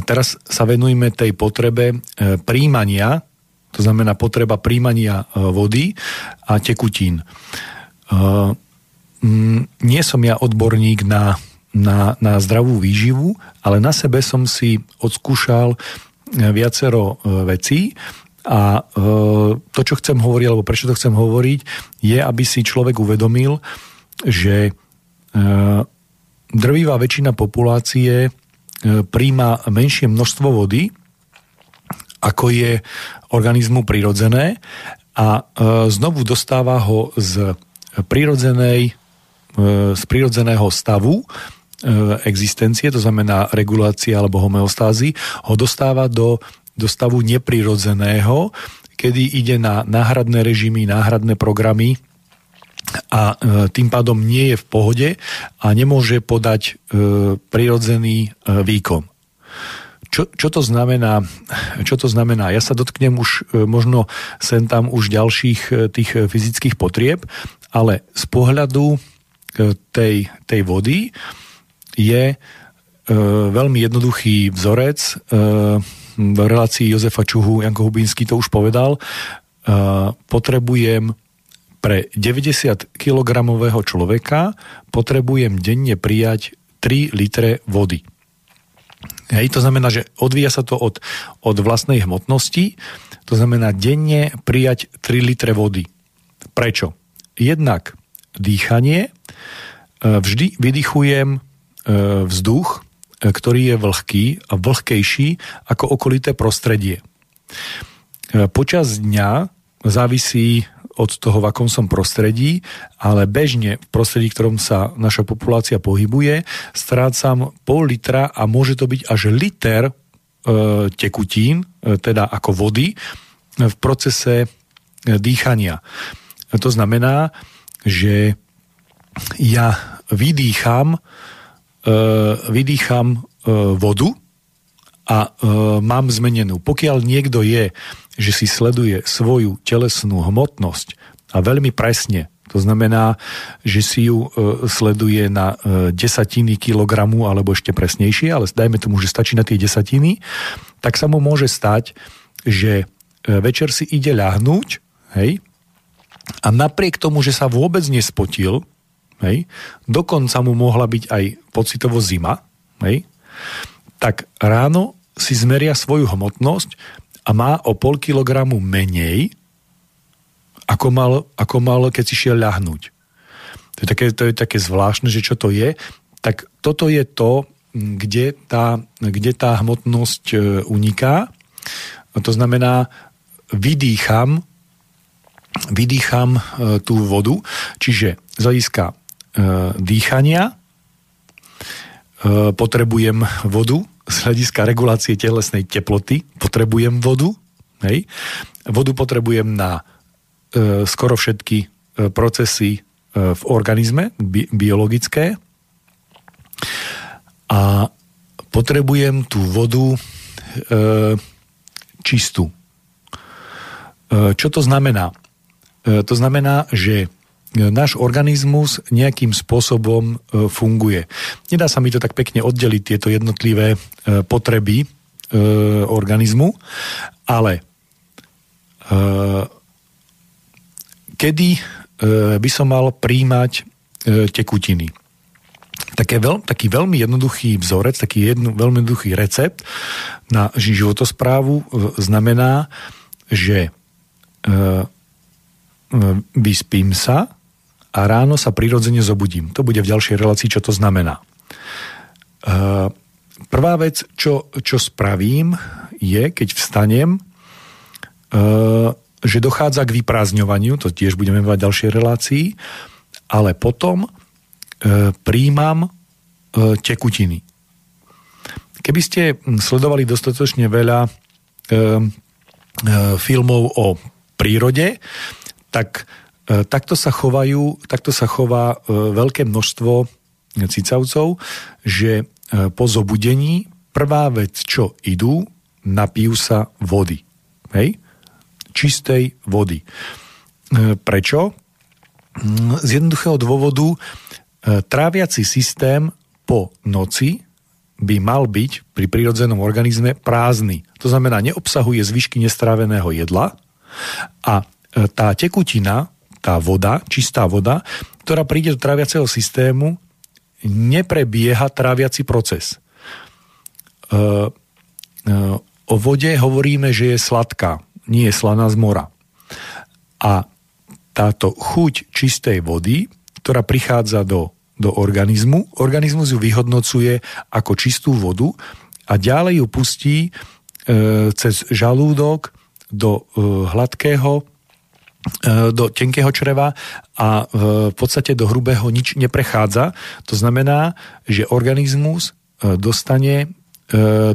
teraz sa venujeme tej potrebe e, príjmania, to znamená potreba príjmania e, vody a tekutín. Nie som ja odborník na, na, na zdravú výživu, ale na sebe som si odskúšal viacero vecí a to, čo chcem hovoriť, alebo prečo to chcem hovoriť, je, aby si človek uvedomil, že drvivá väčšina populácie príjma menšie množstvo vody, ako je organizmu prirodzené a e, znovu dostáva ho z prirodzenej e, z prirodzeného stavu existencie, to znamená regulácia alebo homeostázy, ho dostáva do, do stavu neprirodzeného, kedy ide na náhradné režimy, náhradné programy, a e, tým pádom nie je v pohode a nemôže podať e, prirodzený e, výkon. Čo, čo, to znamená, čo to znamená? Ja sa dotknem už možno sem tam už ďalších tých fyzických potrieb, ale z pohľadu tej, tej vody je veľmi jednoduchý vzorec. V relácii Jozefa Čuhu, Janko Hubínsky to už povedal. Potrebujem pre 90 kg človeka potrebujem denne prijať 3 litre vody. Hej, to znamená, že odvíja sa to od, od vlastnej hmotnosti, to znamená denne prijať 3 litre vody. Prečo? Jednak dýchanie, e, vždy vydychujem e, vzduch, e, ktorý je vlhký a vlhkejší ako okolité prostredie. Počas dňa závisí od toho, v akom som prostredí, ale bežne v prostredí, v ktorom sa naša populácia pohybuje, strácam pol litra a môže to byť až liter e, tekutín, e, teda ako vody, v procese e, dýchania. To znamená, že ja vydýcham, e, vydýcham e, vodu a e, mám zmenenú. Pokiaľ niekto je že si sleduje svoju telesnú hmotnosť a veľmi presne, to znamená, že si ju e, sleduje na e, desatiny kilogramu alebo ešte presnejšie, ale dajme tomu, že stačí na tie desatiny, tak sa mu môže stať, že e, večer si ide ľahnúť, hej, a napriek tomu, že sa vôbec nespotil, hej, dokonca mu mohla byť aj pocitovo zima, hej, tak ráno si zmeria svoju hmotnosť a má o pol kilogramu menej, ako mal, ako mal keď si šiel ľahnúť. To je, také, to je také zvláštne, že čo to je. Tak toto je to, kde tá, kde tá hmotnosť e, uniká. To znamená, vydýcham, vydýcham e, tú vodu, čiže z hľadiska e, dýchania potrebujem vodu, z hľadiska regulácie telesnej teploty potrebujem vodu. Hej. Vodu potrebujem na e, skoro všetky e, procesy e, v organizme, bi, biologické. A potrebujem tú vodu e, čistú. E, čo to znamená? E, to znamená, že náš organizmus nejakým spôsobom e, funguje. Nedá sa mi to tak pekne oddeliť, tieto jednotlivé e, potreby e, organizmu, ale kedy by som mal príjmať tekutiny. Také veľ, taký veľmi jednoduchý vzorec, taký jedno, veľmi jednoduchý recept na životosprávu znamená, že vyspím sa, a ráno sa prirodzene zobudím. To bude v ďalšej relácii, čo to znamená. Uh, prvá vec, čo, čo spravím, je, keď vstanem, uh, že dochádza k vyprázdňovaniu, to tiež budeme mať v ďalšej relácii, ale potom uh, príjmam tekutiny. Keby ste sledovali dostatočne veľa filmov o prírode, tak takto sa chovajú, takto sa chová e, veľké množstvo cicavcov, že e, po zobudení prvá vec, čo idú, napijú sa vody. Hej? Čistej vody. Prečo? Mm, z jednoduchého dôvodu tráviaci systém po noci by mal byť pri prírodzenom organizme prázdny. To znamená, neobsahuje zvyšky nestráveného jedla a tá tekutina, tá voda, čistá voda, ktorá príde do tráviaceho systému, neprebieha tráviaci proces. E, e, o vode hovoríme, že je sladká, nie je slaná z mora. A táto chuť čistej vody, ktorá prichádza do, do organizmu, organizmus ju vyhodnocuje ako čistú vodu a ďalej ju pustí e, cez žalúdok do e, hladkého do tenkého čreva a e, v podstate do hrubého nič neprechádza. To znamená, že organizmus e, dostane,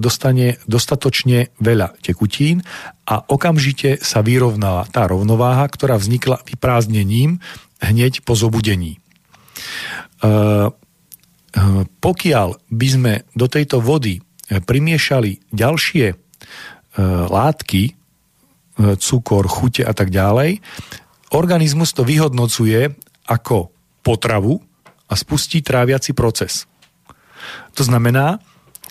dostane dostatočne veľa tekutín a okamžite sa vyrovnáva tá rovnováha, ktorá vznikla vyprázdnením hneď po zobudení. Pokiaľ by sme do tejto vody primiešali ďalšie látky, E, cukor, chute a tak ďalej, organizmus to vyhodnocuje ako potravu a spustí tráviaci proces. To znamená,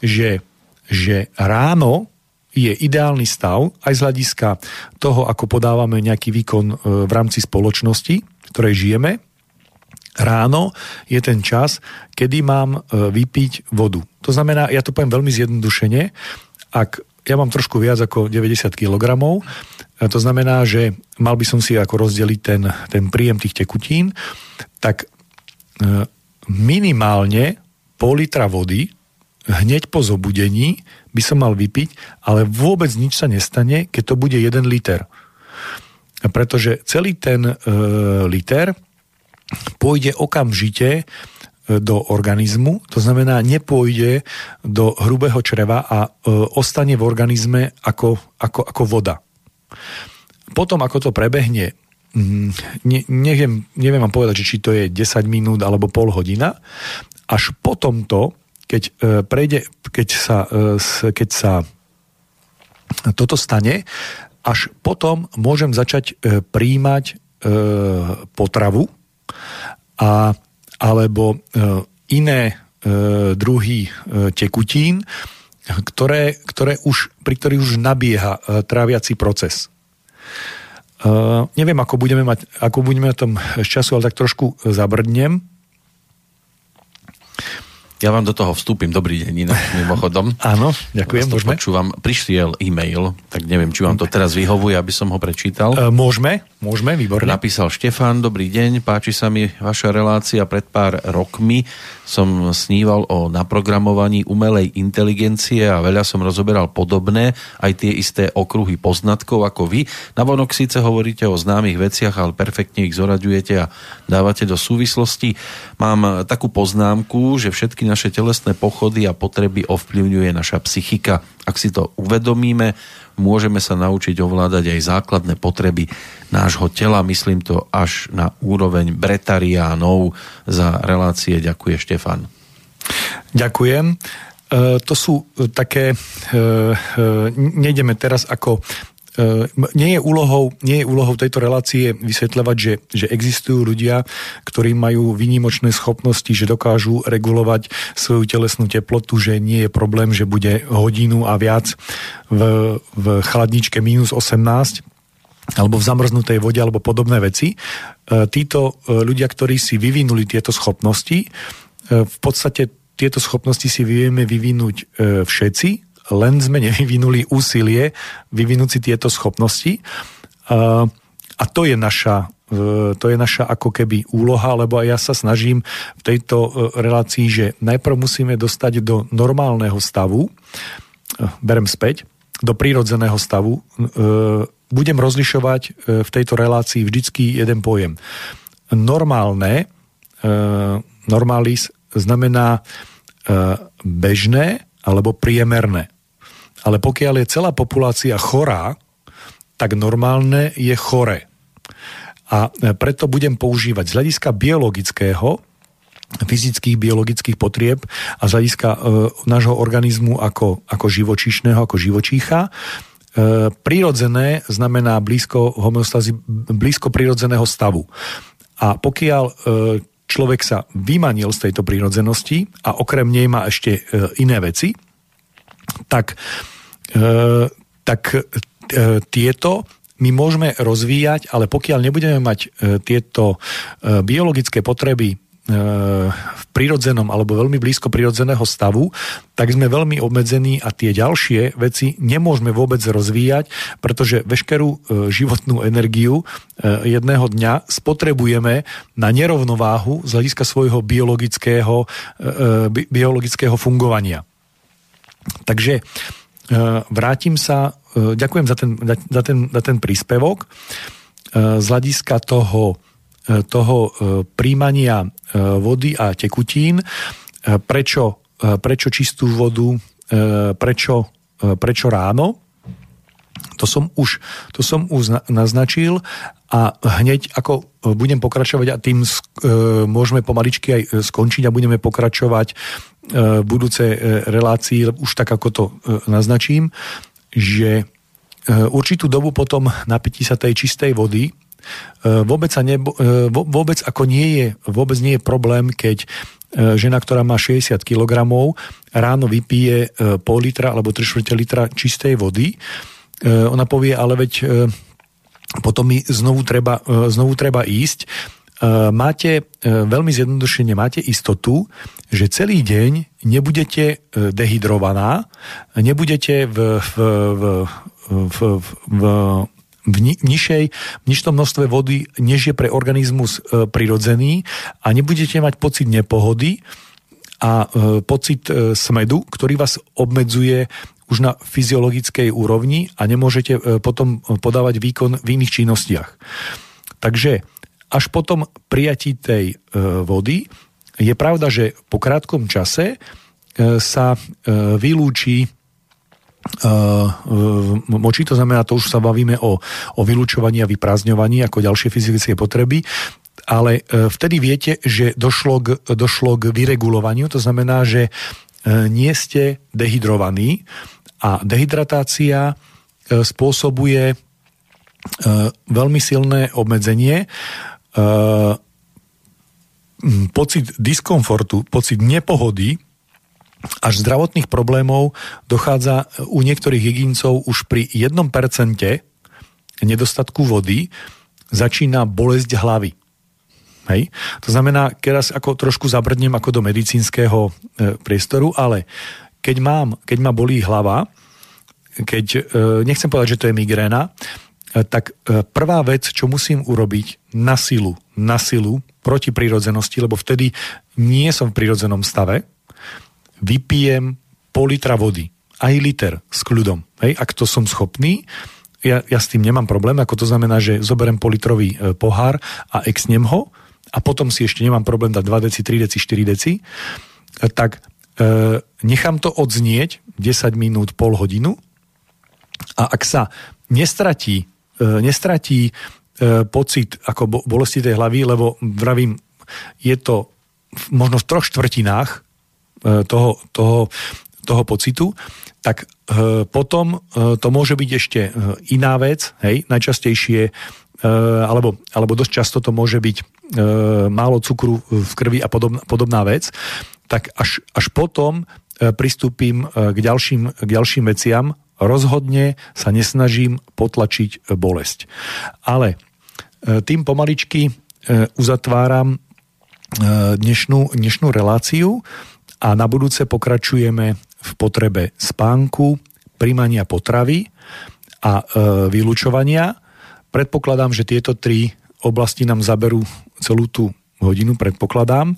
že, že ráno je ideálny stav aj z hľadiska toho, ako podávame nejaký výkon e, v rámci spoločnosti, v ktorej žijeme. Ráno je ten čas, kedy mám e, vypiť vodu. To znamená, ja to poviem veľmi zjednodušene, ak ja mám trošku viac ako 90 kg, to znamená, že mal by som si ako rozdeliť ten, ten príjem tých tekutín, tak e, minimálne pol litra vody hneď po zobudení by som mal vypiť, ale vôbec nič sa nestane, keď to bude 1 liter. Pretože celý ten e, liter pôjde okamžite do organizmu, to znamená nepôjde do hrubého čreva a e, ostane v organizme ako, ako, ako voda. Potom, ako to prebehne, mm, ne, neviem, neviem vám povedať, či to je 10 minút alebo pol hodina, až potom to, keď e, prejde, keď sa, e, keď sa toto stane, až potom môžem začať príjmať potravu a alebo e, iné e, druhy e, tekutín, ktoré, ktoré už, pri ktorých už nabieha tráviaci proces. Uh, neviem, ako budeme mať, ako budeme o tom z času, ale tak trošku zabrdnem. Ja vám do toho vstúpim. Dobrý deň, inak mimochodom. Áno, ďakujem, môžeme. Počúvam. Prišiel e-mail, tak neviem, či vám to teraz vyhovuje, aby som ho prečítal. E, môžeme, môžeme, výborne. Napísal Štefan, dobrý deň, páči sa mi vaša relácia. Pred pár rokmi som sníval o naprogramovaní umelej inteligencie a veľa som rozoberal podobné, aj tie isté okruhy poznatkov ako vy. Navonok síce hovoríte o známych veciach, ale perfektne ich zoraďujete a dávate do súvislosti. Mám takú poznámku, že všetky naše telesné pochody a potreby ovplyvňuje naša psychika. Ak si to uvedomíme, môžeme sa naučiť ovládať aj základné potreby nášho tela. Myslím to až na úroveň bretariánov. Za relácie ďakuje Štefan. Ďakujem. e, to sú také, e, e, nejdeme teraz ako nie je, úlohou, nie je úlohou tejto relácie vysvetľovať, že, že existujú ľudia, ktorí majú výnimočné schopnosti, že dokážu regulovať svoju telesnú teplotu, že nie je problém, že bude hodinu a viac v, v chladničke minus 18 alebo v zamrznutej vode alebo podobné veci. E, títo e, ľudia, ktorí si vyvinuli tieto schopnosti, e, v podstate tieto schopnosti si vieme vyvinúť všetci, len sme nevyvinuli úsilie vyvinúť si tieto schopnosti. A to je naša to je naša ako keby úloha, lebo aj ja sa snažím v tejto relácii, že najprv musíme dostať do normálneho stavu, berem späť, do prírodzeného stavu, budem rozlišovať e, v tejto relácii vždycky jeden pojem. Normálne, e, normalis znamená e, bežné alebo priemerné. Ale pokiaľ je celá populácia chorá, tak normálne je chore. A preto budem používať z hľadiska biologického, fyzických, biologických potrieb a z hľadiska e, nášho organizmu ako, ako živočíšneho, ako živočícha, E, prirodzené znamená blízko homeostazy, blízko prirodzeného stavu. A pokiaľ e, človek sa vymanil z tejto prírodzenosti a okrem nej má ešte e, iné veci, tak, tak tieto my môžeme rozvíjať, ale pokiaľ nebudeme mať tieto biologické potreby v prirodzenom alebo veľmi blízko prirodzeného stavu, tak sme veľmi obmedzení a tie ďalšie veci nemôžeme vôbec rozvíjať, pretože veškerú e, životnú energiu e, jedného dňa spotrebujeme na nerovnováhu z hľadiska svojho biologického, e, biologického fungovania. Takže vrátim sa, ďakujem za ten, za ten, za ten príspevok. Z hľadiska toho toho príjmania vody a tekutín, prečo, prečo čistú vodu, prečo, prečo ráno, to som už, to som už naznačil a hneď ako budem pokračovať a tým môžeme pomaličky aj skončiť a budeme pokračovať v budúcej relácii, už tak ako to naznačím, že určitú dobu potom napití sa tej čistej vody E, vôbec, sa nebo, e, vôbec ako nie je, vôbec nie je problém, keď e, žena, ktorá má 60 kg, ráno vypije pol litra alebo 3 litra čistej vody. Ona povie, ale veď potom mi znovu treba, znovu treba ísť. Máte, veľmi zjednodušene, máte istotu, že celý deň nebudete dehydrovaná, nebudete v, v, v, v, v, v ni- nižšej, v nižšom množstve vody, než je pre organizmus prirodzený a nebudete mať pocit nepohody a e, pocit smedu, ktorý vás obmedzuje už na fyziologickej úrovni a nemôžete e, potom podávať výkon v iných činnostiach. Takže až potom prijatí tej e, vody je pravda, že po krátkom čase e, sa vylúči močí, to znamená, to už sa bavíme o, o vylúčovaní a vyprázdňovaní ako ďalšie fyzické potreby, ale vtedy viete, že došlo k, došlo k vyregulovaniu, to znamená, že nie ste dehydrovaní a dehydratácia spôsobuje veľmi silné obmedzenie, pocit diskomfortu, pocit nepohody, až zdravotných problémov dochádza u niektorých jedincov už pri 1% nedostatku vody začína bolesť hlavy. Hej? To znamená, teraz ako trošku zabrdnem ako do medicínskeho e, priestoru, ale keď, mám, keď ma bolí hlava, keď, e, nechcem povedať, že to je migréna, e, tak e, prvá vec, čo musím urobiť na silu, na silu, proti prírodzenosti, lebo vtedy nie som v prírodzenom stave, vypijem pol litra vody, aj liter s kľudom. Hej, ak to som schopný, ja, ja s tým nemám problém, ako to znamená, že zoberiem politrový pohár a exnem ho a potom si ešte nemám problém dať 2 deci, 3 deci, 4 deci, tak nechám to odznieť 10 minút, pol hodinu. A ak sa nestratí, e, nestratí e, pocit ako bolesti tej hlavy, lebo vravím, je to možno v troch štvrtinách E, toho, toho, toho pocitu, tak e, potom e, to môže byť ešte e, iná vec, hej, najčastejšie, e, alebo, alebo dosť často to môže byť e, málo cukru v krvi a podobná, podobná vec, tak až, až potom e, pristúpim e, k ďalším, k ďalším veciam, rozhodne sa nesnažím potlačiť e, bolesť. Ale tým pomaličky uzatváram dnešnú, dnešnú reláciu a na budúce pokračujeme v potrebe spánku, príjmania potravy a e, vylúčovania. Predpokladám, že tieto tri oblasti nám zaberú celú tú hodinu, predpokladám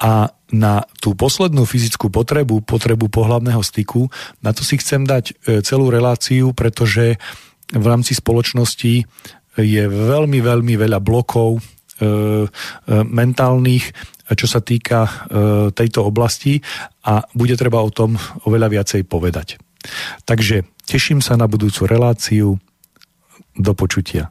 a na tú poslednú fyzickú potrebu, potrebu pohľadného styku, na to si chcem dať e, celú reláciu, pretože v rámci spoločnosti je veľmi, veľmi veľa blokov e, e, mentálnych, čo sa týka tejto oblasti a bude treba o tom oveľa viacej povedať. Takže teším sa na budúcu reláciu. Do počutia.